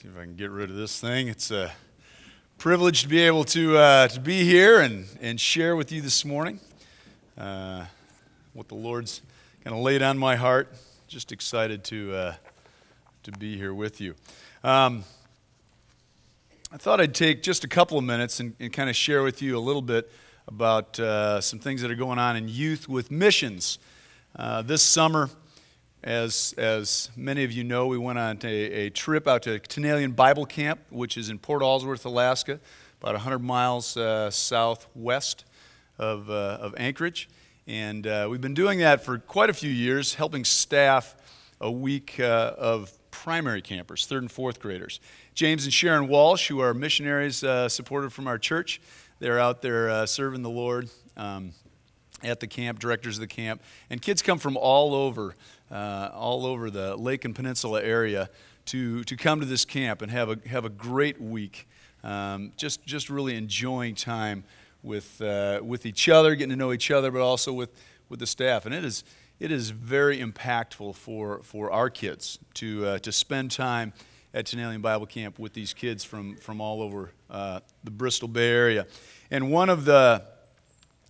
See if I can get rid of this thing. It's a privilege to be able to, uh, to be here and, and share with you this morning uh, what the Lord's kind of laid on my heart. Just excited to, uh, to be here with you. Um, I thought I'd take just a couple of minutes and, and kind of share with you a little bit about uh, some things that are going on in youth with missions. Uh, this summer, as, as many of you know, we went on a, a trip out to Tanalian Bible Camp, which is in Port Alsworth, Alaska, about 100 miles uh, southwest of, uh, of Anchorage. And uh, we've been doing that for quite a few years, helping staff a week uh, of primary campers, third and fourth graders. James and Sharon Walsh, who are missionaries uh, supported from our church, they're out there uh, serving the Lord. Um, at the camp, directors of the camp, and kids come from all over, uh, all over the Lake and Peninsula area to, to come to this camp and have a, have a great week. Um, just, just really enjoying time with, uh, with each other, getting to know each other, but also with, with the staff. And it is, it is very impactful for, for our kids to, uh, to spend time at Tanalian Bible Camp with these kids from, from all over uh, the Bristol Bay Area. And one of the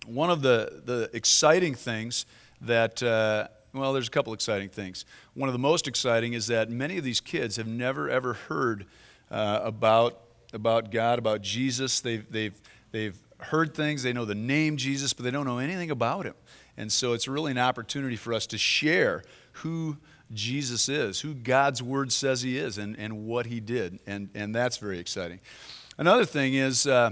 one of the, the exciting things that, uh, well, there's a couple exciting things. One of the most exciting is that many of these kids have never, ever heard uh, about, about God, about Jesus. They've, they've, they've heard things, they know the name Jesus, but they don't know anything about him. And so it's really an opportunity for us to share who Jesus is, who God's word says he is, and, and what he did. And, and that's very exciting. Another thing is, uh,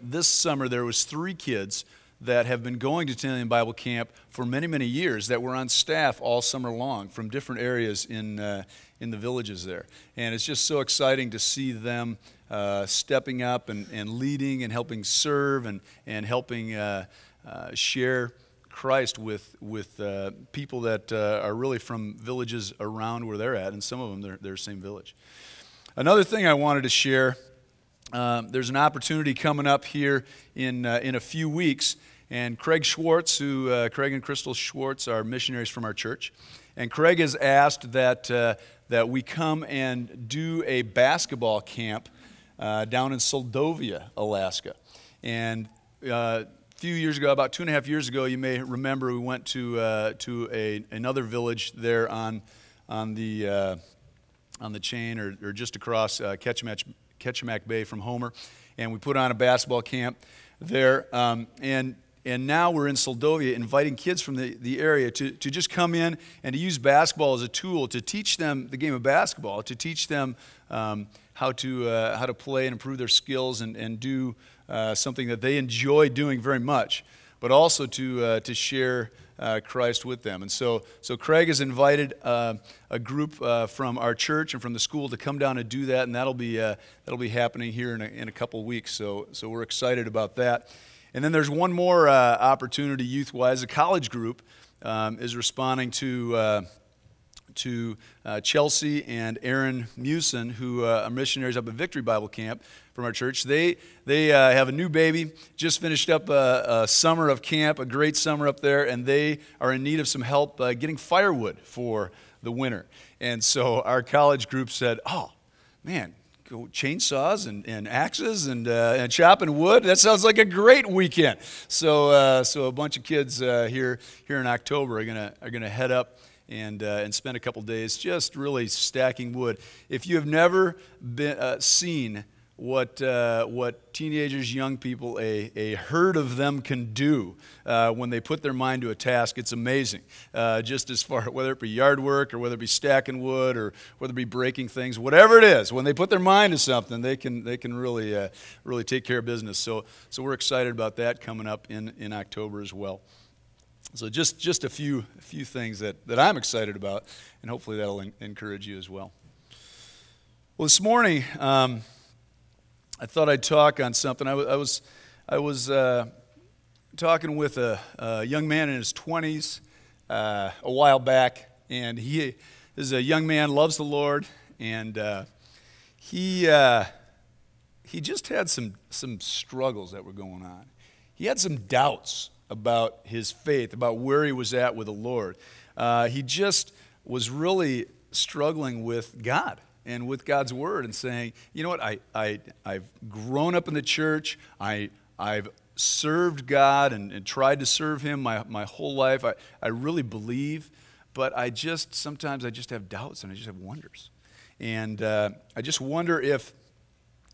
this summer there was three kids that have been going to Tanalian Bible Camp for many, many years that were on staff all summer long from different areas in, uh, in the villages there. And it's just so exciting to see them uh, stepping up and, and leading and helping serve and, and helping uh, uh share Christ with, with uh, people that uh, are really from villages around where they're at, and some of them, they're, they're same village. Another thing I wanted to share um, there's an opportunity coming up here in, uh, in a few weeks. And Craig Schwartz, who, uh, Craig and Crystal Schwartz are missionaries from our church. And Craig has asked that, uh, that we come and do a basketball camp uh, down in Seldovia, Alaska. And uh, a few years ago, about two and a half years ago, you may remember we went to, uh, to a, another village there on, on, the, on the chain or, or just across uh, Ketchimat, Kachemak Bay from Homer, and we put on a basketball camp there. Um, and and now we're in Seldovia inviting kids from the, the area to, to just come in and to use basketball as a tool to teach them the game of basketball, to teach them um, how, to, uh, how to play and improve their skills and, and do uh, something that they enjoy doing very much, but also to, uh, to share uh, Christ with them. And so, so Craig has invited uh, a group uh, from our church and from the school to come down and do that, and that'll be, uh, that'll be happening here in a, in a couple weeks. So, so we're excited about that. And then there's one more uh, opportunity youth wise. A college group um, is responding to uh, to uh, Chelsea and Aaron Musin, who uh, are missionaries up at Victory Bible Camp from our church. They, they uh, have a new baby, just finished up a, a, summer of camp, a great summer up there, and they are in need of some help uh, getting firewood for the winter. And so our college group said, Oh, man, chainsaws and, and axes and, uh, and chopping wood. That sounds like a great weekend. So, uh, so a bunch of kids uh, here, here in October are going to are gonna head up and, uh, and spend a couple days just really stacking wood. If you have never been, uh, seen what, uh, what teenagers, young people, a, a herd of them can do uh, when they put their mind to a task, it's amazing. Uh, just as far, whether it be yard work or whether it be stacking wood or whether it be breaking things, whatever it is, when they put their mind to something, they can, they can really, uh, really take care of business. So, so we're excited about that coming up in, in October as well. So just, just a few, a few things that, that I'm excited about, and hopefully that'll in, encourage you as well. Well, this morning, um, I thought I'd talk on something. I, w- I was, I was uh, talking with a, a, young man in his 20s uh, a while back, and he is a young man, loves the Lord, and uh, he, uh, he just had some, some struggles that were going on. He had some doubts about his faith, about where he was at with the Lord. Uh, he just was really struggling with God and with God's word and saying, you know what, I, I, I've grown up in the church, I, I've served God and, and tried to serve Him my, my whole life. I, I really believe, but I just, sometimes I just have doubts and I just have wonders. And uh, I just wonder if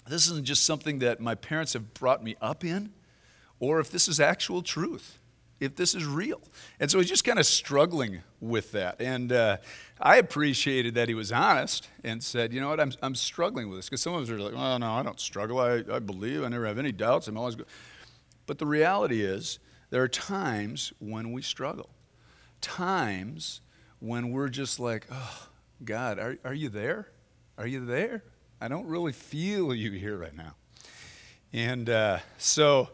this isn't just something that my parents have brought me up in, or if this is actual truth, if this is real. And so he's just kind of struggling with that. And uh, I appreciated that he was honest and said, you know what, I'm, I'm struggling with this. Because some of us are like, oh, no, I don't struggle. I, I believe. I never have any doubts. I'm always good. But the reality is, there are times when we struggle, times when we're just like, oh, God, are, are you there? Are you there? I don't really feel you here right now. And uh, so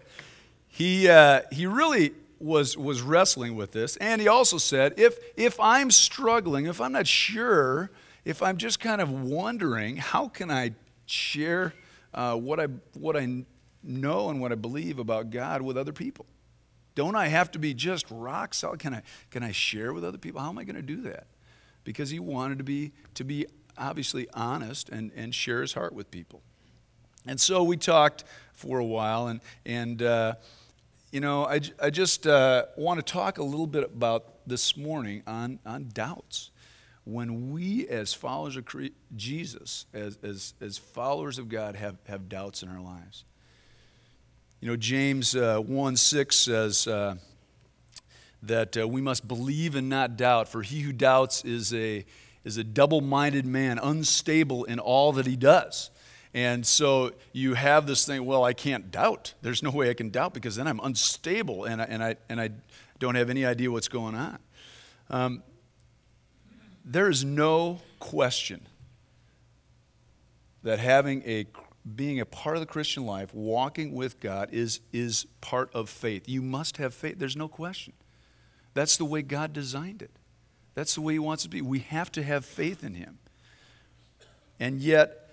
he, uh, he really was, was wrestling with this. And he also said, if, if I'm struggling, if I'm not sure, if I'm just kind of wondering, how can I share uh, what, I, what I know and what I believe about God with other people? Don't I have to be just rock solid? Can I, can I share with other people? How am I going to do that? Because he wanted to be, to be obviously honest and, and share his heart with people. And so we talked for a while, and, and uh, you know, I, I just uh, want to talk a little bit about this morning on, on doubts. When we, as followers of Jesus, as, as, as followers of God, have, have doubts in our lives. You know, James uh, 1 6 says uh, that uh, we must believe and not doubt, for he who doubts is a, is a double minded man, unstable in all that he does. And so you have this thing, well, I can't doubt. There's no way I can doubt because then I'm unstable and I, and I, and I don't have any idea what's going on. Um, there is no question that having a being a part of the Christian life, walking with God, is, is part of faith. You must have faith. There's no question. That's the way God designed it. That's the way He wants it to be. We have to have faith in Him. And yet,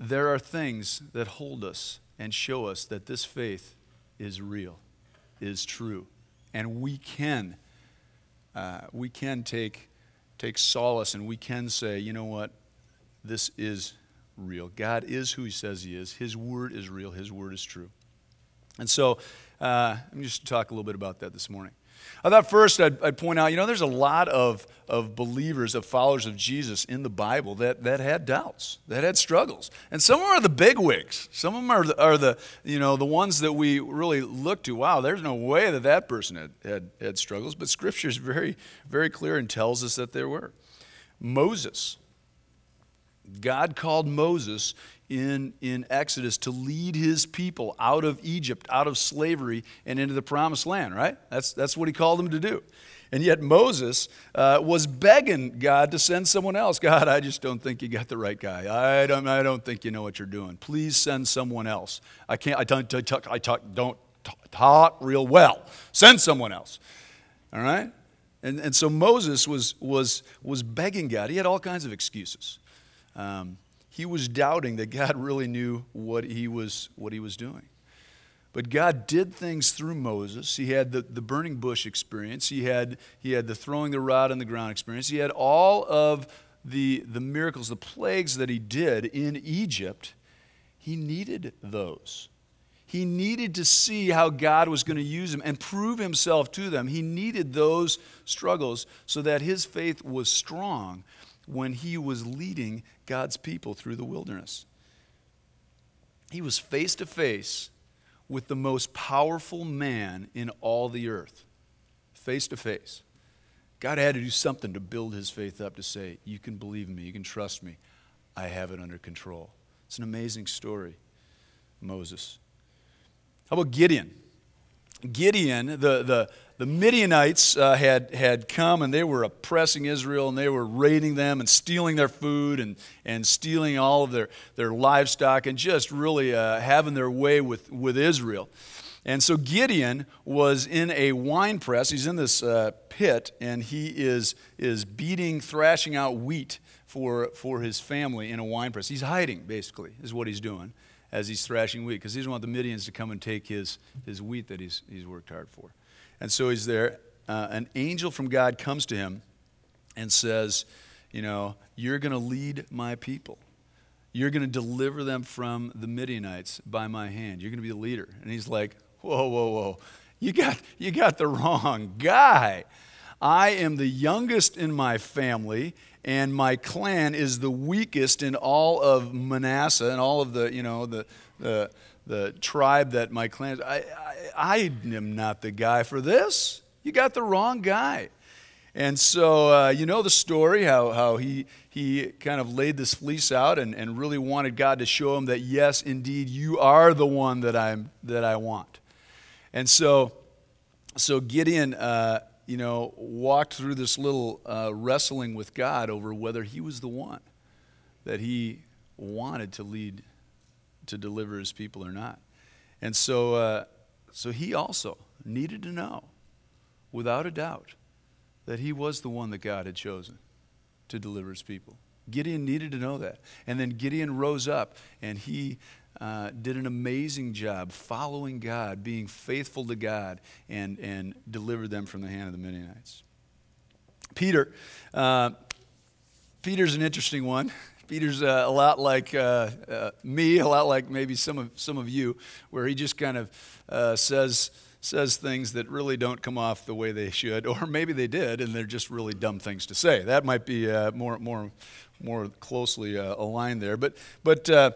there are things that hold us and show us that this faith is real, is true. And we can, uh, we can take, take solace and we can say, you know what, this is real. God is who He says He is. His word is real. His word is true. And so, uh, I'm just talk a little bit about that this morning. I thought first I'd, I'd, point out, you know, there's a lot of, of believers, of followers of Jesus in the Bible that, that had doubts, that had struggles. And some of them are the big wigs. Some of them are the, are the, you know, the ones that we really look to. Wow, there's no way that that person had, had, had struggles. But Scripture is very, very clear and tells us that there were. Moses, God called Moses in, in Exodus to lead his people out of Egypt, out of slavery, and into the promised land, right? That's, that's what he called them to do. And yet Moses uh, was begging God to send someone else. God, I just don't think you got the right guy. I don't, I don't think you know what you're doing. Please send someone else. I can't, I don't, I talk, I talk, don't talk real well. Send someone else. All right? And, and so Moses was, was, was begging God. He had all kinds of excuses. Um, he was doubting that God really knew what he was, what he was doing. But God did things through Moses. He had the, the burning bush experience, he had, he had the throwing the rod on the ground experience, he had all of the, the miracles, the plagues that he did in Egypt. He needed those. He needed to see how God was going to use him and prove himself to them. He needed those struggles so that his faith was strong when he was leading God's people through the wilderness. He was face to face with the most powerful man in all the earth. Face to face. God had to do something to build his faith up to say, You can believe in me, you can trust me, I have it under control. It's an amazing story, Moses. How about Gideon? Gideon, the, the, the Midianites uh, had, had come and they were oppressing Israel and they were raiding them and stealing their food and, and stealing all of their, their livestock and just really uh, having their way with, with Israel. And so Gideon was in a wine press. He's in this uh, pit and he is, is beating, thrashing out wheat for, for his family in a wine press. He's hiding, basically, is what he's doing as he's thrashing wheat because he doesn't want the Midians to come and take his, his wheat that he's, he's worked hard for. And so he's there. Uh, an angel from God comes to him and says, you know, you're going to lead my people. You're going to deliver them from the Midianites by my hand. You're going to be the leader. And he's like, Whoa, whoa, whoa. You got, you got the wrong guy. I am the youngest in my family, and my clan is the weakest in all of Manasseh and all of the, you know, the, the, the tribe that my clan. I, I, I am not the guy for this. You got the wrong guy. And so, uh, you know the story how, how he, he kind of laid this fleece out and, and really wanted God to show him that, yes, indeed, you are the one that, I'm, that I want. And so, so Gideon, uh, you know, walked through this little uh, wrestling with God over whether he was the one that he wanted to lead to deliver his people or not. And so, uh, so he also needed to know, without a doubt, that he was the one that God had chosen to deliver his people. Gideon needed to know that. And then Gideon rose up and he uh, did an amazing job following God, being faithful to God, and, and delivered them from the hand of the Midianites. Peter, uh, Peter's an interesting one. Peter's uh, a lot like uh, uh, me, a lot like maybe some of, some of you, where he just kind of uh, says, says things that really don't come off the way they should, or maybe they did, and they're just really dumb things to say. That might be uh, more, more, more closely uh, aligned there. But, but uh,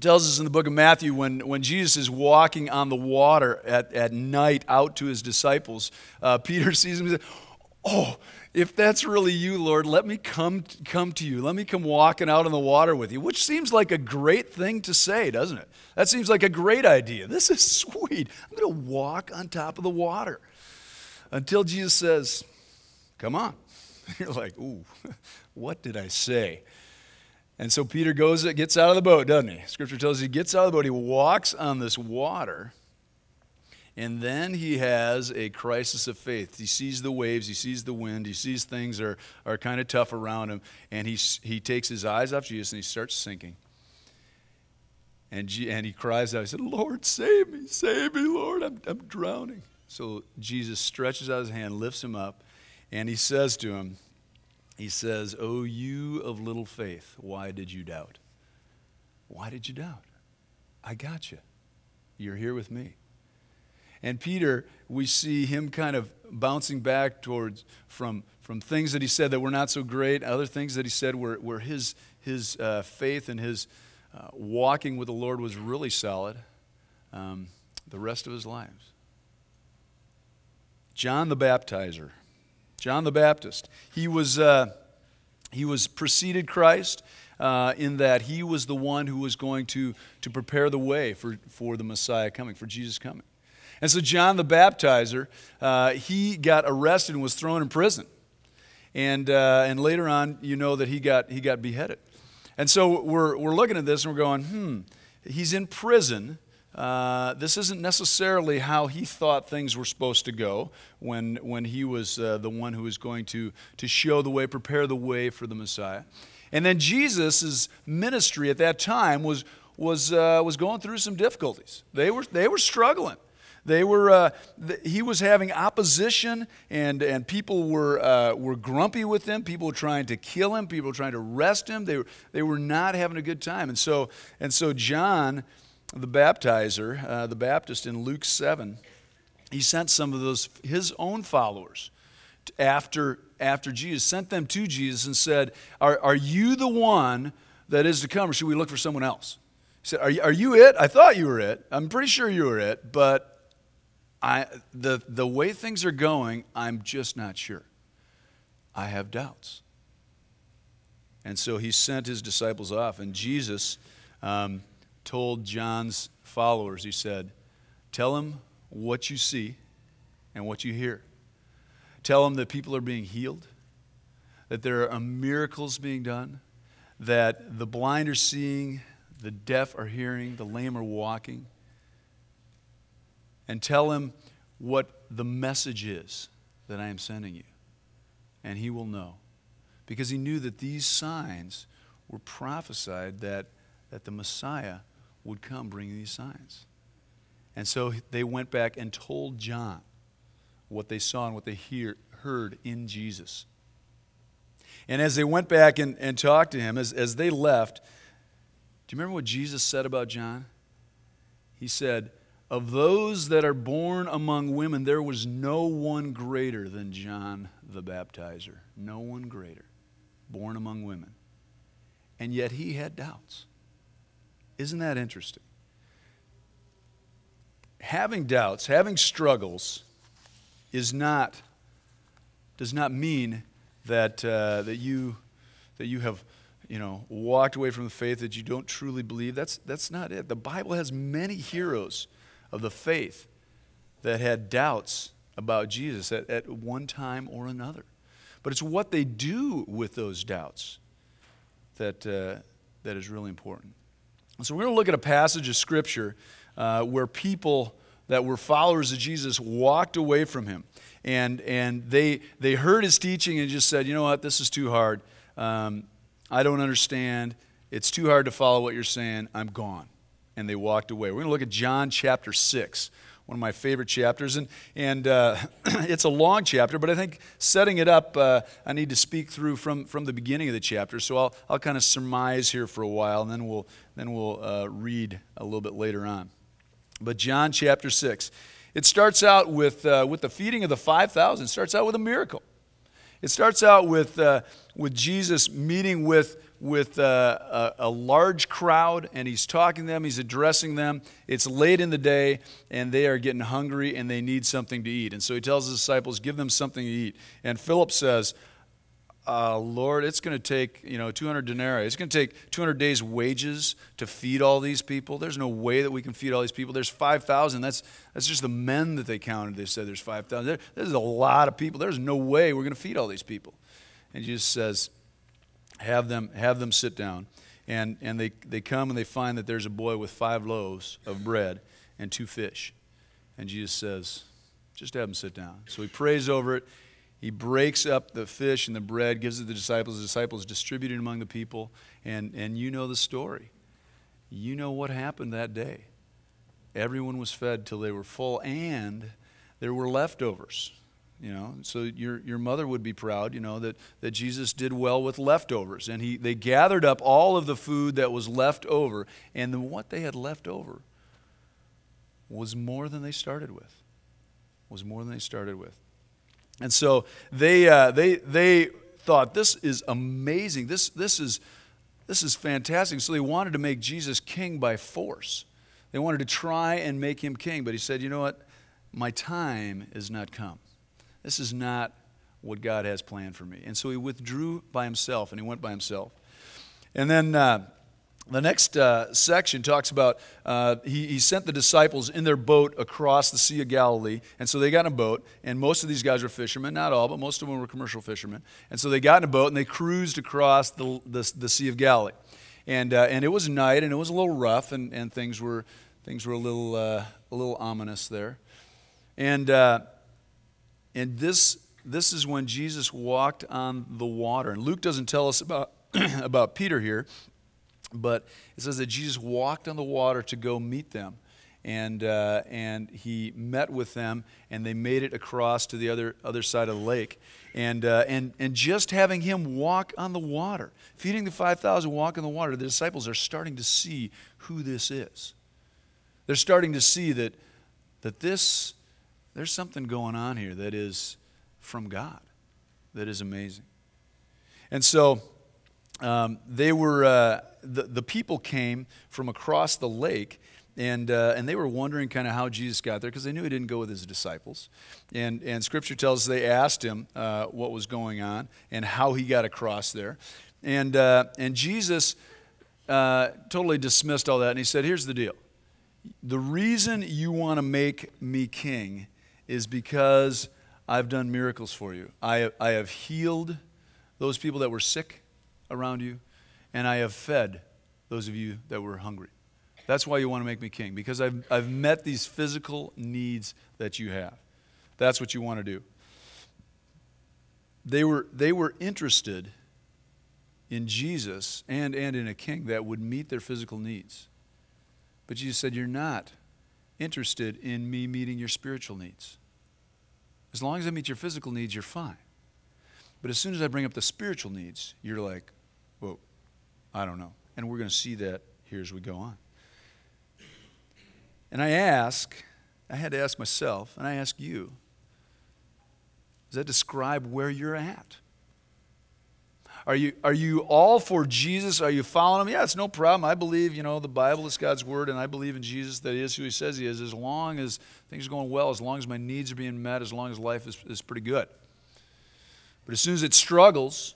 tells us in the book of Matthew when, when Jesus is walking on the water at, at night out to his disciples, uh, Peter sees him and says, Oh, if that's really you, Lord, let me come, come to you. Let me come walking out on the water with you, which seems like a great thing to say, doesn't it? That seems like a great idea. This is sweet. I'm going to walk on top of the water until Jesus says, Come on. You're like, Ooh, what did I say? And so Peter goes, gets out of the boat, doesn't he? Scripture tells us he gets out of the boat, he walks on this water and then he has a crisis of faith. He sees the waves, he sees the wind, he sees things are, are kind of tough around him, and he, he takes his eyes off Jesus and he starts sinking. And, G, and he cries out, he said, Lord, save me, save me, Lord, I'm, I'm drowning. So Jesus stretches out his hand, lifts him up, and he says to him, he says, Oh, you of little faith, why did you doubt? Why did you doubt? I got you. You're here with me. And Peter, we see him kind of bouncing back towards from, from things that he said that were not so great, other things that he said were, were his, his uh, faith and his uh, walking with the Lord was really solid um, the rest of his lives. John the Baptizer, John the Baptist, he was, uh, he was preceded Christ. Uh, in that he was the one who was going to, to prepare the way for, for the Messiah coming, for Jesus coming. And so John the Baptizer, uh, he got arrested and was thrown in prison. And, uh, and later on, you know that he got, he got beheaded. And so we're, we're looking at this and we're going, hmm, he's in prison. Uh, this isn't necessarily how he thought things were supposed to go when, when he was uh, the one who was going to, to show the way, prepare the way for the Messiah. And then Jesus' ministry at that time was, was, uh, was going through some difficulties. They were, they were struggling. They were, uh, he was having opposition, and, and people were, uh, were grumpy with him. People were trying to kill him. People were trying to arrest him. They were, they were not having a good time. And so, and so John, the baptizer, uh, the Baptist in Luke 7, he sent some of those, his own followers after, after Jesus, sent them to Jesus and said, are, are you the one that is to come, or should we look for someone else? He said, are you, are you it? I thought you were it. I'm pretty sure you were it, but I, the, the way things are going, I'm just not sure. I have doubts. And so he sent his disciples off, and Jesus um, told John's followers, he said, Tell them what you see and what you hear. Tell them that people are being healed, that there are miracles being done, that the blind are seeing, the deaf are hearing, the lame are walking and tell him what the message is that I am sending you. And he will know. Because he knew that these signs were prophesied that, that the Messiah would come bringing these signs. And so they went back and told John what they saw and what they hear, heard in Jesus. And as they went back and, and talked to him, as, as they left, do you remember what Jesus said about John? He said, Of those that are born among women, there was no one greater than John the baptizer. No one greater, born among women. And yet he had doubts. Isn't that interesting? Having doubts, having struggles, is not, does not mean that, uh, that, you, that you have you know, walked away from the faith that you don't truly believe. That's, that's not it. The Bible has many heroes of the faith that had doubts about Jesus at, at one time or another. But it's what they do with those doubts that, uh, that is really important. So we're going to look at a passage of Scripture uh, where people that were followers of Jesus walked away from him. And, and they, they heard his teaching and just said, you know what, this is too hard. Um, I don't understand. It's too hard to follow what you're saying. I'm gone. And they walked away. We're going to look at John chapter 6, one of my favorite chapters. And, and uh, it's a long chapter, but I think setting it up, uh, I need to speak through from, from the beginning of the chapter. So I'll, I'll kind of surmise here for a while, and then we'll, then we'll uh, read a little bit later on. But John chapter 6. It starts out with, uh, with the feeding of the 5,000. It starts out with a miracle. It starts out with, uh, with Jesus meeting with, with uh, a, a, large crowd, and he's talking to them, he's addressing them. It's late in the day, and they are getting hungry, and they need something to eat. And so he tells his disciples, Give them something to eat. And Philip says, uh, Lord, it's going to take, you know, 200 denarii. It's going to take 200 days' wages to feed all these people. There's no way that we can feed all these people. There's 5,000. That's, that's just the men that they counted. They said there's 5,000. There, there's a lot of people. There's no way we're going to feed all these people. And Jesus says, have them, have them sit down. And, and they, they come and they find that there's a boy with five loaves of bread and two fish. And Jesus says, just have them sit down. So he prays over it he breaks up the fish and the bread, gives it to the disciples. The disciples distribute it among the people. And, and you know the story. You know what happened that day. Everyone was fed till they were full, and there were leftovers. You know, so your, your mother would be proud, you know, that, that Jesus did well with leftovers. And he, they gathered up all of the food that was left over, and then what they had left over was more than they started with. Was more than they started with. And so they, uh, they, they thought, this is amazing. This, this, is, this is fantastic. So they wanted to make Jesus king by force. They wanted to try and make him king. But he said, you know what? My time is not come. This is not what God has planned for me. And so he withdrew by himself and he went by himself. And then. Uh, the next uh, section talks about uh, he, he, sent the disciples in their boat across the Sea of Galilee. And so they got in a boat, and most of these guys were fishermen, not all, but most of them were commercial fishermen. And so they got in a boat and they cruised across the, the, the Sea of Galilee. And, uh, and it was night, and it was a little rough, and, and things, were, things were a little, uh, a little ominous there. And, uh, and this, this is when Jesus walked on the water. And Luke doesn't tell us about, about Peter here. But it says that Jesus walked on the water to go meet them. And, uh, and he met with them, and they made it across to the other, other side of the lake. And, uh, and, and just having him walk on the water, feeding the 5,000, walk on the water, the disciples are starting to see who this is. They're starting to see that, that this, there's something going on here that is from God, that is amazing. And so um, they were. Uh, the, the people came from across the lake and, uh, and they were wondering kind of how Jesus got there because they knew he didn't go with his disciples. And, and scripture tells us they asked him uh, what was going on and how he got across there. And, uh, and Jesus uh, totally dismissed all that and he said, Here's the deal. The reason you want to make me king is because I've done miracles for you. I, I have healed those people that were sick around you and I have fed those of you that were hungry. That's why you want to make me king, because I've, I've met these physical needs that you have. That's what you want to do. They were, they were interested in Jesus and, and in a king that would meet their physical needs. But Jesus said, You're not interested in me meeting your spiritual needs. As long as I meet your physical needs, you're fine. But as soon as I bring up the spiritual needs, you're like, whoa, I don't know. And we're going to see that here as we go on. And I ask, I had to ask myself, and I ask you, does that describe where you're at? Are you, are you all for Jesus? Are you following him? Yeah, it's no problem. I believe, you know, the Bible is God's word, and I believe in Jesus that he is who he says he is, as long as things are going well, as long as my needs are being met, as long as life is, is pretty good. But as soon as it struggles,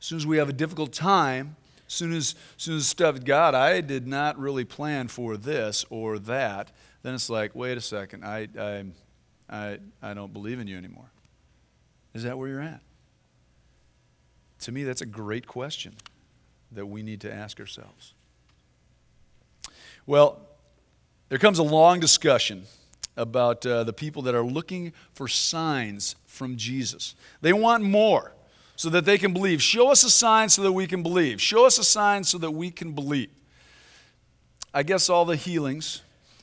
as soon as we have a difficult time, as soon as, as soon as stuff, God, I did not really plan for this or that, then it's like, wait a second, I, I, I, I don't believe in you anymore. Is that where you're at? To me, that's a great question that we need to ask ourselves. Well, there comes a long discussion about uh, the people that are looking for signs from Jesus. They want more so that they can believe. Show us a sign so that we can believe. Show us a sign so that we can believe. I guess all the healings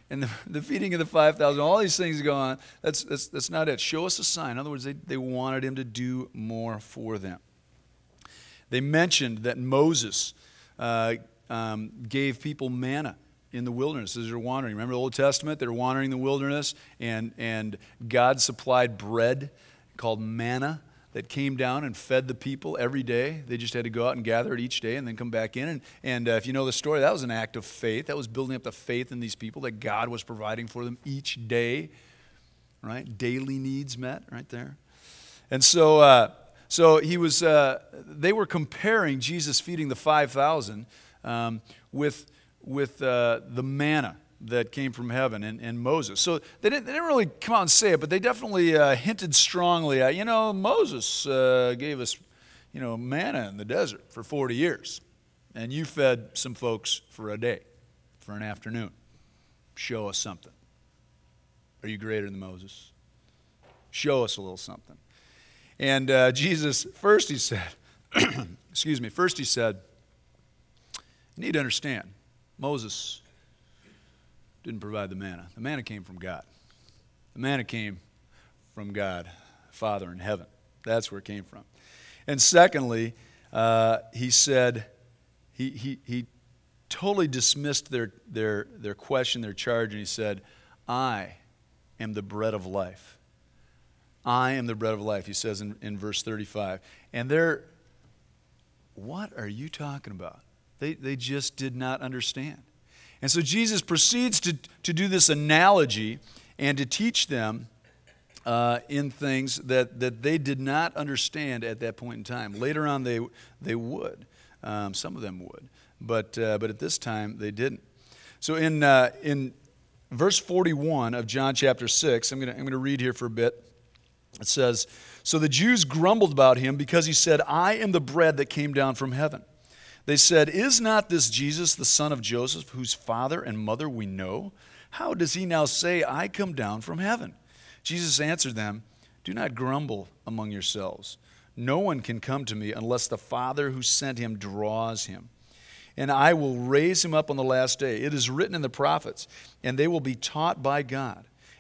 and the, the feeding of the 5,000, all these things go on, that's, that's, that's not it. Show us a sign. In other words, they, they wanted him to do more for them. They mentioned that Moses uh, um, gave people manna in the wilderness as they're wandering. Remember the Old Testament? They're wandering the wilderness, and, and God supplied bread called manna that came down and fed the people every day. They just had to go out and gather it each day and then come back in. And, and uh, if you know the story, that was an act of faith. That was building up the faith in these people that God was providing for them each day, right? Daily needs met right there. And so, uh, so he was, uh, they were comparing Jesus feeding the 5,000 um, with, with uh, the manna that came from heaven and, and Moses. So they didn't, they didn't really come out and say it, but they definitely uh, hinted strongly at, you know, Moses uh, gave us, you know, manna in the desert for 40 years. And you fed some folks for a day, for an afternoon. Show us something. Are you greater than Moses? Show us a little something. And uh, Jesus, first he said, excuse me, first he said, you need to understand, Moses didn't provide the manna. The manna came from God. The manna came from God, Father in heaven. That's where it came from. And secondly, uh, he said, he, he, he totally dismissed their, their, their question, their charge, and he said, I am the bread of life. I am the bread of life, he says in, in verse 35. And they're, what are you talking about? They, they just did not understand. And so Jesus proceeds to, to do this analogy and to teach them uh, in things that, that they did not understand at that point in time. Later on, they, they would. Um, some of them would. But, uh, but at this time, they didn't. So in, uh, in verse 41 of John chapter 6, I'm going to I'm to read here for a bit. It says, So the Jews grumbled about him because he said, I am the bread that came down from heaven. They said, Is not this Jesus, the son of Joseph, whose father and mother we know? How does he now say, I come down from heaven? Jesus answered them, Do not grumble among yourselves. No one can come to me unless the Father who sent him draws him. And I will raise him up on the last day. It is written in the prophets, and they will be taught by God.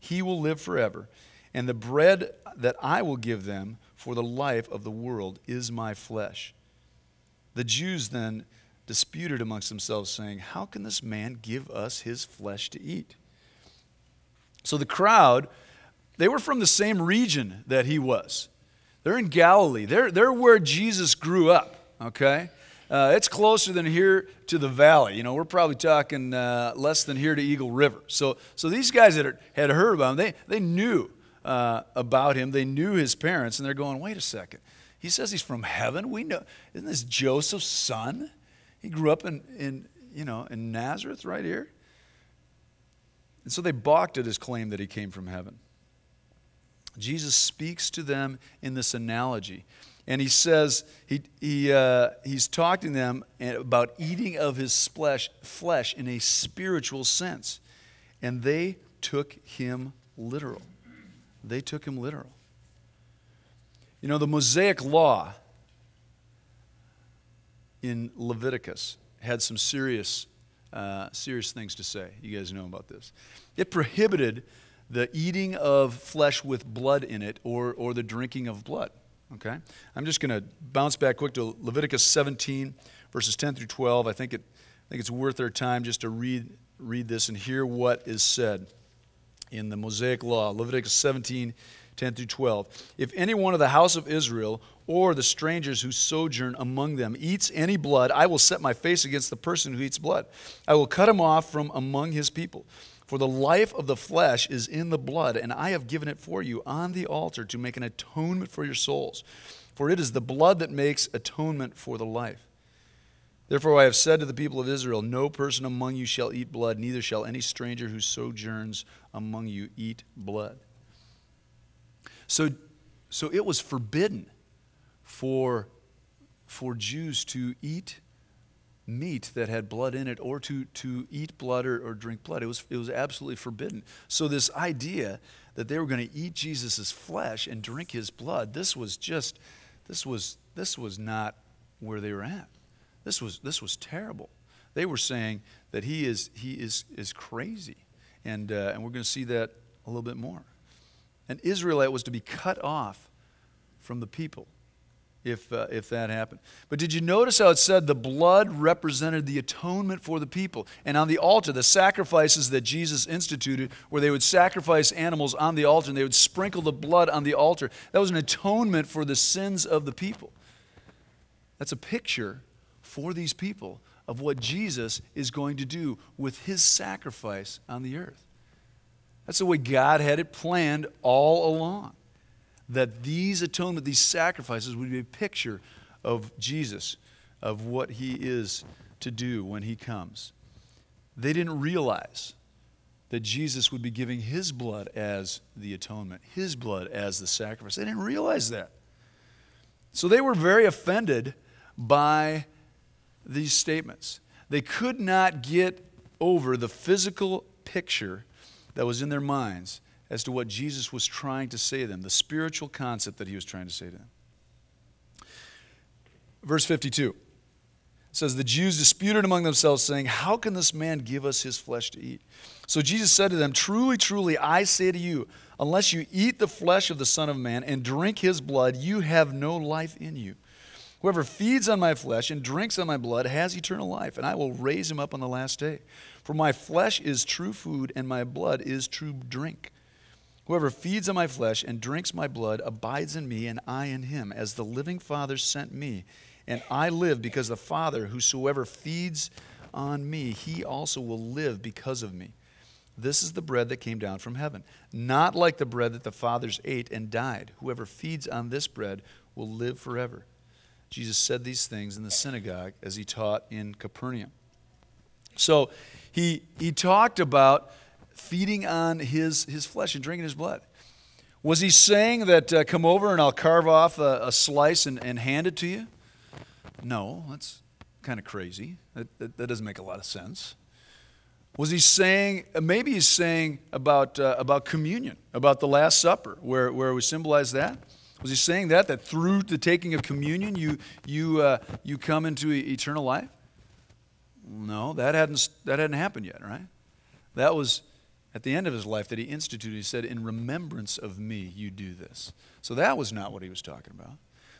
he will live forever. And the bread that I will give them for the life of the world is my flesh. The Jews then disputed amongst themselves, saying, How can this man give us his flesh to eat? So the crowd, they were from the same region that he was. They're in Galilee, they're, they're where Jesus grew up, okay? Uh, it's closer than here to the valley. You know, we're probably talking uh, less than here to Eagle River. So, so these guys that had heard about him, they, they knew uh, about him. They knew his parents, and they're going, wait a second. He says he's from heaven. We know, isn't this Joseph's son? He grew up in, in, you know, in Nazareth right here. And so they balked at his claim that he came from heaven. Jesus speaks to them in this analogy. And he says, he, he, uh, he's talking to them about eating of his flesh, flesh in a spiritual sense. And they took him literal. They took him literal. You know, the Mosaic law in Leviticus had some serious, uh, serious things to say. You guys know about this. It prohibited the eating of flesh with blood in it or, or the drinking of blood. Okay? I'm just going to bounce back quick to Leviticus 17, verses 10 through 12. I think, it, I think it's worth our time just to read, read this and hear what is said in the Mosaic Law. Leviticus 17, 10 through 12. If any one of the house of Israel or the strangers who sojourn among them eats any blood, I will set my face against the person who eats blood. I will cut him off from among his people. For the life of the flesh is in the blood, and I have given it for you on the altar to make an atonement for your souls. For it is the blood that makes atonement for the life. Therefore, I have said to the people of Israel No person among you shall eat blood, neither shall any stranger who sojourns among you eat blood. So, so it was forbidden for, for Jews to eat meat that had blood in it or to, to eat blood or, or drink blood. It was, it was absolutely forbidden. So, this idea that they were going to eat Jesus' flesh and drink his blood, this was just, this was, this was not where they were at. This was, this was terrible. They were saying that he is, he is, is crazy. And, uh, and we're going to see that a little bit more. An Israelite was to be cut off from the people if, uh, if that happened. But did you notice how it said the blood represented the atonement for the people? And on the altar, the sacrifices that Jesus instituted, where they would sacrifice animals on the altar and they would sprinkle the blood on the altar, that was an atonement for the sins of the people. That's a picture for these people of what Jesus is going to do with his sacrifice on the earth. That's the way God had it planned all along that these atonement, these sacrifices would be a picture of Jesus, of what he is to do when he comes. They didn't realize that Jesus would be giving his blood as the atonement, his blood as the sacrifice. They didn't realize that. So they were very offended by these statements. They could not get over the physical picture that was in their minds as to what Jesus was trying to say to them, the spiritual concept that he was trying to say to them. Verse 52 says, The Jews disputed among themselves, saying, How can this man give us his flesh to eat? So Jesus said to them, Truly, truly, I say to you, unless you eat the flesh of the Son of Man and drink his blood, you have no life in you. Whoever feeds on my flesh and drinks on my blood has eternal life, and I will raise him up on the last day. For my flesh is true food, and my blood is true drink. Whoever feeds on my flesh and drinks my blood abides in me, and I in him, as the living Father sent me. And I live because the Father, whosoever feeds on me, he also will live because of me. This is the bread that came down from heaven, not like the bread that the fathers ate and died. Whoever feeds on this bread will live forever. Jesus said these things in the synagogue as he taught in Capernaum. So he, he talked about feeding on his, his flesh and drinking his blood. Was he saying that, uh, come over and I'll carve off a, a, slice and, and hand it to you? No, that's kind of crazy. That, that, that, doesn't make a lot of sense. Was he saying, uh, maybe he's saying about, uh, about communion, about the Last Supper, where, where we symbolize that? Was he saying that, that through the taking of communion, you, you, uh, you come into eternal life? No, that hadn't, that hadn't happened yet, right? That was at the end of his life that he instituted, he said, In remembrance of me, you do this. So that was not what he was talking about.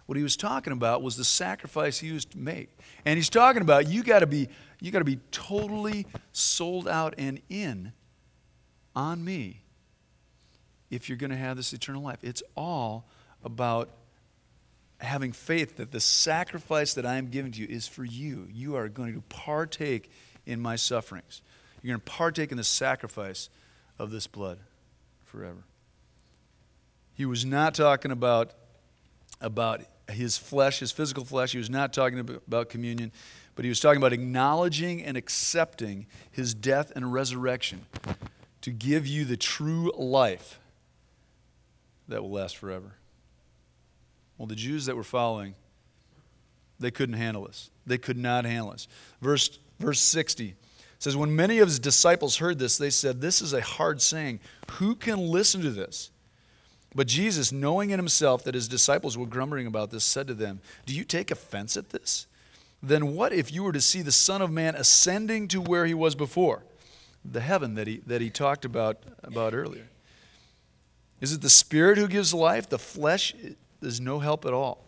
What he was talking about was the sacrifice he used to make. And he's talking about you got to be you got to be totally sold out and in on me if you're going to have this eternal life. It's all about having faith that the sacrifice that I am giving to you is for you. You are going to partake in my sufferings. You're going to partake in the sacrifice of this blood forever. He was not talking about, about his flesh, his physical flesh. He was not talking about communion, but he was talking about acknowledging and accepting his death and resurrection to give you the true life that will last forever. Well, the Jews that were following, they couldn't handle this. They could not handle this. Verse, verse 60 says, When many of his disciples heard this, they said, This is a hard saying. Who can listen to this? But Jesus, knowing in himself that his disciples were grumbling about this, said to them, Do you take offense at this? Then what if you were to see the Son of Man ascending to where he was before? The heaven that he, that he talked about, about earlier. Is it the Spirit who gives life? The flesh is no help at all.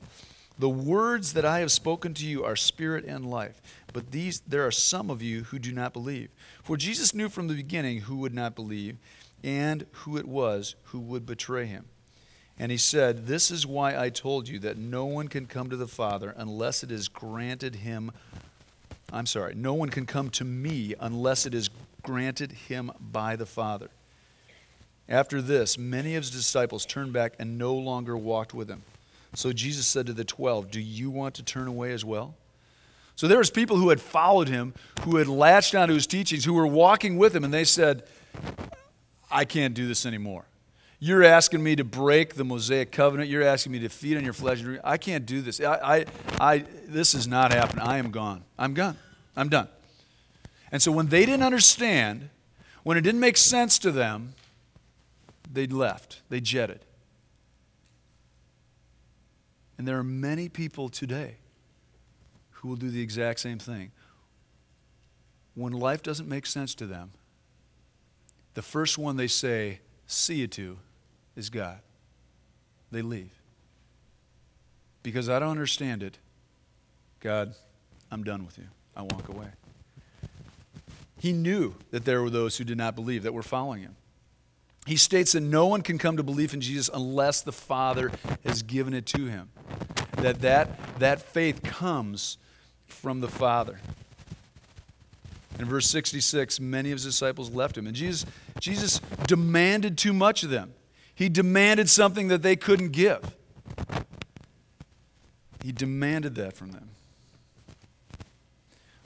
The words that I have spoken to you are spirit and life. But these there are some of you who do not believe. For Jesus knew from the beginning who would not believe and who it was who would betray him. And he said, This is why I told you that no one can come to the Father unless it is granted him. I'm sorry, no one can come to me unless it is granted him by the Father. After this, many of his disciples turned back and no longer walked with him. So Jesus said to the twelve, Do you want to turn away as well? So there was people who had followed him, who had latched onto his teachings, who were walking with him, and they said, I can't do this anymore. You're asking me to break the Mosaic covenant. You're asking me to feed on your flesh. I can't do this. I, I, I, this is not happening. I am gone. I'm gone. I'm done. And so when they didn't understand, when it didn't make sense to them, they left. They jetted. And there are many people today who will do the exact same thing. When life doesn't make sense to them, the first one they say, see you to, is God. They leave. Because I don't understand it, God, I'm done with you. I walk away. He knew that there were those who did not believe, that were following him. He states that no one can come to belief in Jesus unless the Father has given it to him. That that, that faith comes from the Father. In verse 66, many of his disciples left him. And Jesus, Jesus demanded too much of them. He demanded something that they couldn't give. He demanded that from them.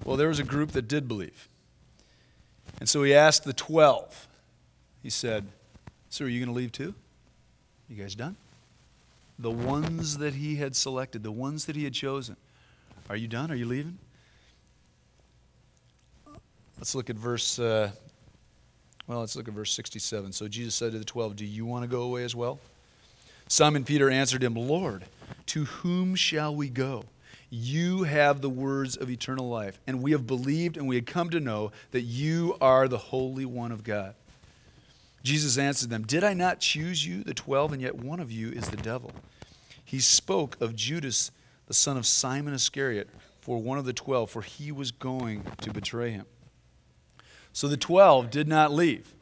Well, there was a group that did believe. And so he asked the 12. He said, So are you going to leave too? You guys done? The ones that he had selected, the ones that he had chosen. Are you done? Are you leaving? Let's look at verse uh, well, let's look at verse 67. So Jesus said to the twelve, Do you want to go away as well? Simon Peter answered him, Lord, to whom shall we go? You have the words of eternal life, and we have believed and we had come to know that you are the Holy One of God. Jesus answered them, Did I not choose you, the twelve, and yet one of you is the devil? He spoke of Judas, the son of Simon Iscariot, for one of the twelve, for he was going to betray him. So the 12 did not leave.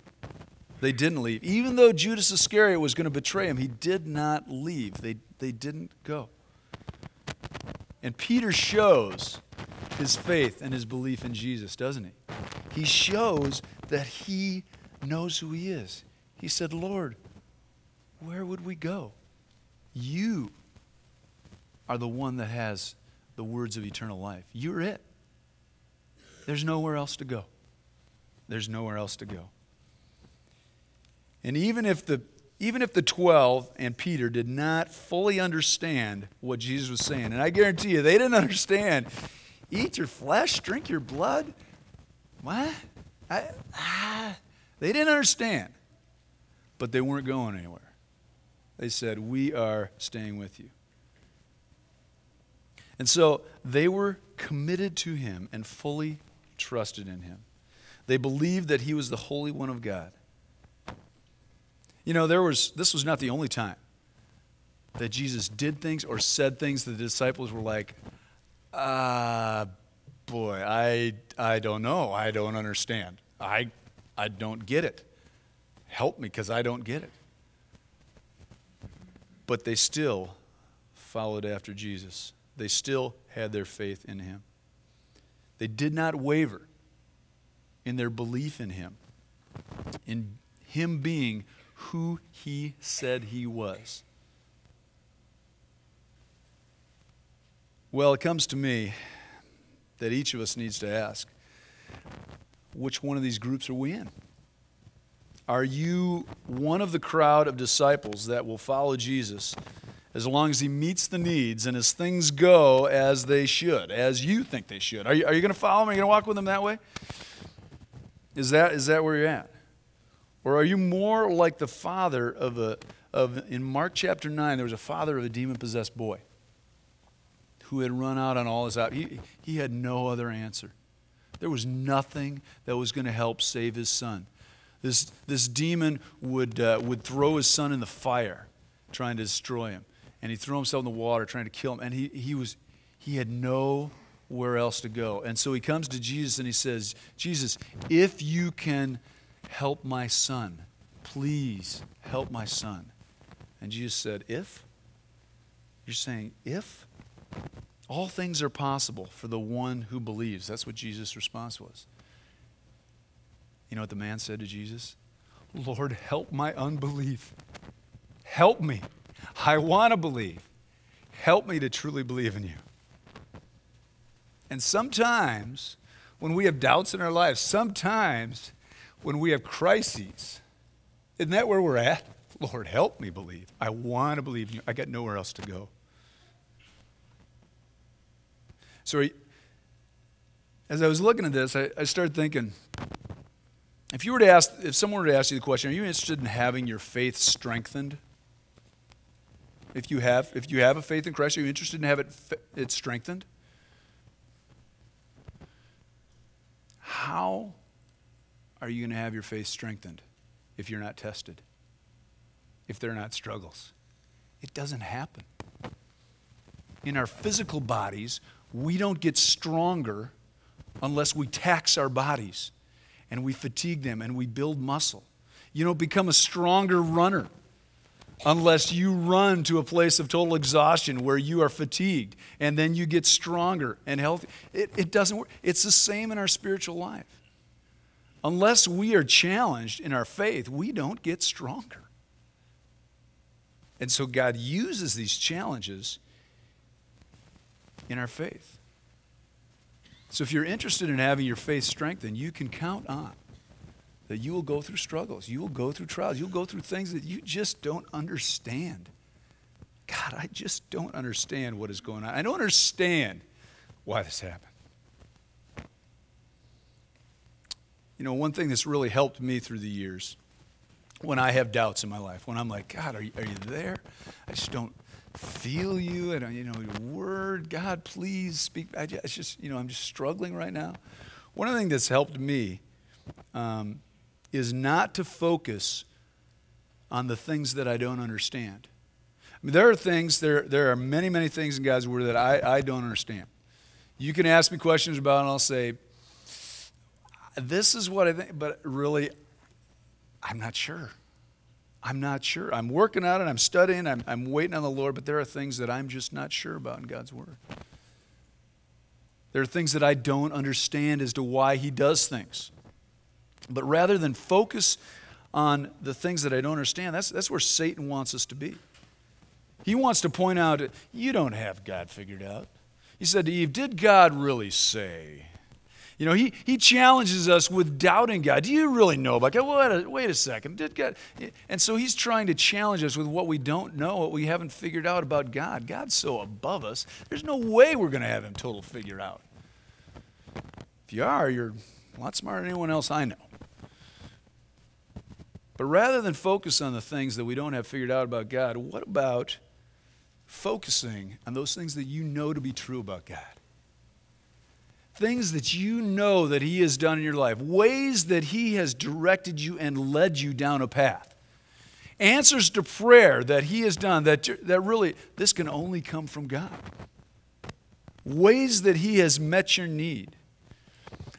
They didn't leave. Even though Judas Iscariot was going to betray him, he did not leave. They, they didn't go. And Peter shows his faith and his belief in Jesus, doesn't he? He shows that he knows who he is. He said, Lord, where would we go? You are the one that has the words of eternal life. You're it. There's nowhere else to go. There's nowhere else to go. And even if the even if the 12 and Peter did not fully understand what Jesus was saying, and I guarantee you they didn't understand, eat your flesh, drink your blood. What? I, ah, they didn't understand. But they weren't going anywhere. They said, We are staying with you. And so they were committed to him and fully trusted in him. They believed that he was the Holy One of God. You know, there was, this was not the only time that Jesus did things or said things that the disciples were like, ah, uh, boy, I, I don't know. I don't understand. I, I don't get it. Help me because I don't get it. But they still followed after Jesus. They still had their faith in him. They did not waver in their belief in him, in him being who he said he was. Well, it comes to me that each of us needs to ask which one of these groups are we in? Are you one of the crowd of disciples that will follow Jesus as long as he meets the needs and as things go as they should, as you think they should. Are you, are you going to follow him? Are you going to walk with him that way? Is that, is that where you're at? Or are you more like the father of a, of, in Mark chapter 9, there was a father of a demon possessed boy who had run out on all his. He, he had no other answer. There was nothing that was going to help save his son. This, this demon would, uh, would throw his son in the fire, trying to destroy him and he threw himself in the water trying to kill him. And he, he, was, he had nowhere else to go. And so he comes to Jesus and he says, Jesus, if you can help my son, please help my son. And Jesus said, If? You're saying, if? All things are possible for the one who believes. That's what Jesus' response was. You know what the man said to Jesus? Lord, help my unbelief. Help me. I want to believe. Help me to truly believe in you. And sometimes, when we have doubts in our lives, sometimes when we have crises, isn't that where we're at? Lord, help me believe. I want to believe in you. I got nowhere else to go. So, as I was looking at this, I, I started thinking if you were to ask, if someone were to ask you the question, are you interested in having your faith strengthened? If you have, if you have a faith in Christ, are you interested in have it, it strengthened? How are you going to have your faith strengthened if you're not tested? If there are not struggles? It doesn't happen. In our physical bodies, we don't get stronger unless we tax our bodies and we fatigue them and we build muscle. You don't become a stronger runner unless you run to a place of total exhaustion where you are fatigued and then you get stronger and healthy. It, it doesn't work. It's the same in our spiritual life. Unless we are challenged in our faith, we don't get stronger. And so God uses these challenges in our faith. So if you're interested in having your faith strengthened, you can count on that you will go through struggles, you will go through trials, you'll go through things that you just don't understand. God, I just don't understand what is going on. I don't understand why this happened. You know, one thing that's really helped me through the years when I have doubts in my life, when I'm like, God, are you, are you there? I just don't feel you. Don't, you know, your word, God, please speak. I just, you know, I'm just struggling right now. One of the things that's helped me um, is not to focus on the things that I don't understand. I mean, there are things, there, there are many, many things in God's Word that I, I don't understand. You can ask me questions about, and I'll say, this is what I think, but really, I'm not sure. I'm not sure. I'm working on it, I'm studying, I'm, I'm waiting on the Lord, but there are things that I'm just not sure about in God's Word. There are things that I don't understand as to why He does things. But rather than focus on the things that I don't understand, that's, that's where Satan wants us to be. He wants to point out, you don't have God figured out. He said to Eve, Did God really say? You know, he, he challenges us with doubting God. Do you really know about God? Wait a, wait a second. Did God? And so he's trying to challenge us with what we don't know, what we haven't figured out about God. God's so above us, there's no way we're going to have him total figured out. If you are, you're a lot smarter than anyone else I know. But rather than focus on the things that we don't have figured out about God, what about focusing on those things that you know to be true about God? Things that you know that He has done in your life, ways that He has directed you and led you down a path. Answers to prayer that He has done that, that really, this can only come from God. Ways that He has met your need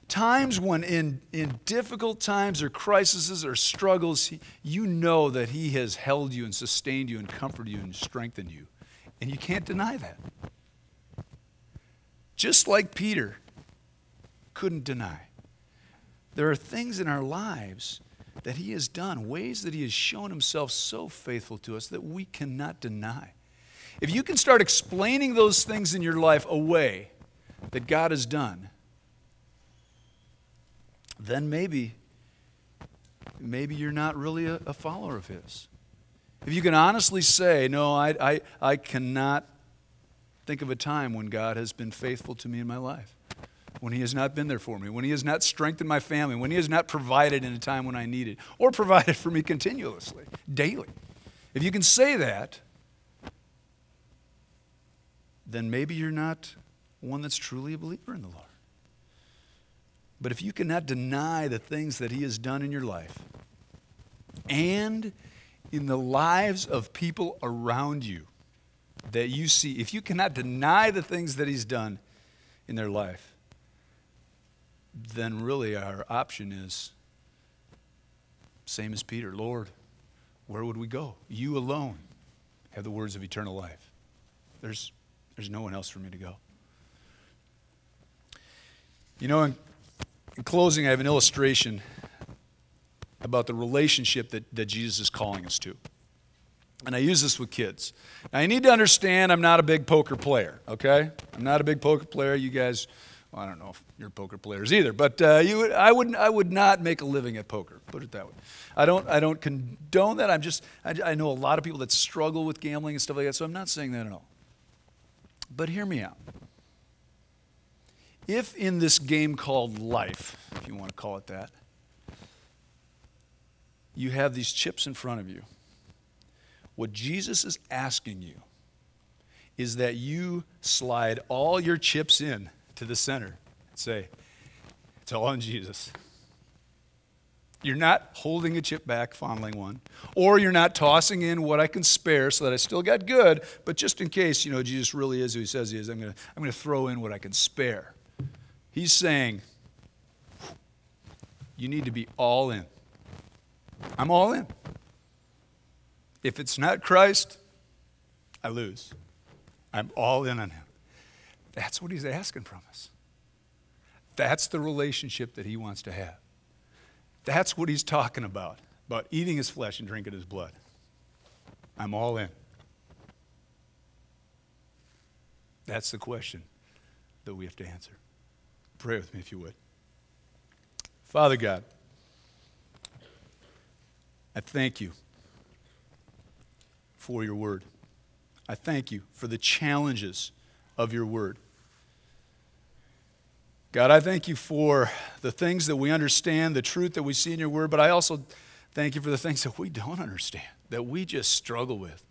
times when in, in difficult times or crises or struggles, you know that He has held you and sustained you and comforted you and strengthened you. And you can't deny that. Just like Peter couldn't deny. There are things in our lives that He has done, ways that He has shown Himself so faithful to us that we cannot deny. If you can start explaining those things in your life away that God has done, then maybe, maybe you're not really a, a follower of His. If you can honestly say, No, I, I, I cannot think of a time when God has been faithful to me in my life, when He has not been there for me, when He has not strengthened my family, when He has not provided in a time when I need it, or provided for me continuously, daily. If you can say that, then maybe you're not one that's truly a believer in the Lord. But if you cannot deny the things that He has done in your life and in the lives of people around you that you see, if you cannot deny the things that He's done in their life, then really our option is same as Peter Lord, where would we go? You alone have the words of eternal life. There's, there's no one else for me to go. You know, in, in closing, I have an illustration about the relationship that, that Jesus is calling us to. And I use this with kids. Now, you need to understand I'm not a big poker player, okay? I'm not a big poker player. You guys, well, I don't know if you're poker players either, but uh, you I, would, I would not make a living at poker, put it that way. I don't, I don't condone that. I'm just, I, I know a lot of people that struggle with gambling and stuff like that, so I'm not saying that at all. But hear me out. If in this game called life, if you want to call it that, you have these chips in front of you, what Jesus is asking you is that you slide all your chips in to the center and say, It's all on Jesus. You're not holding a chip back, fondling one, or you're not tossing in what I can spare so that I still got good, but just in case, you know, Jesus really is who he says he is, I'm going to I'm going to throw in what I can spare. He's saying, you need to be all in. I'm all in. If it's not Christ, I lose. I'm all in on him. That's what he's asking from us. That's the relationship that he wants to have. That's what he's talking about, about eating his flesh and drinking his blood. I'm all in. That's the question that we have to answer. Pray with me if you would. Father God, I thank you for your word. I thank you for the challenges of your word. God, I thank you for the things that we understand, the truth that we see in your word, but I also thank you for the things that we don't understand, that we just struggle with.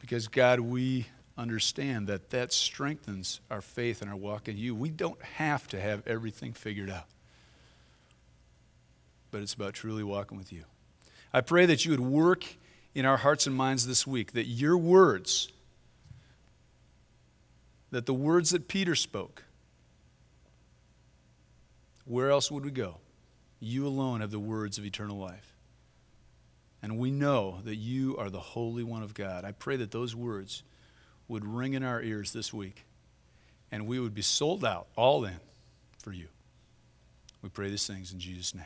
Because, God, we understand that that strengthens our faith and our walk in you. We don't have to have everything figured out, but it's about truly walking with you. I pray that you would work in our hearts and minds this week, that your words, that the words that Peter spoke, where else would we go? You alone have the words of eternal life. And we know that you are the Holy One of God. I pray that those words would ring in our ears this week and we would be sold out, all in, for you. We pray these things in Jesus' name.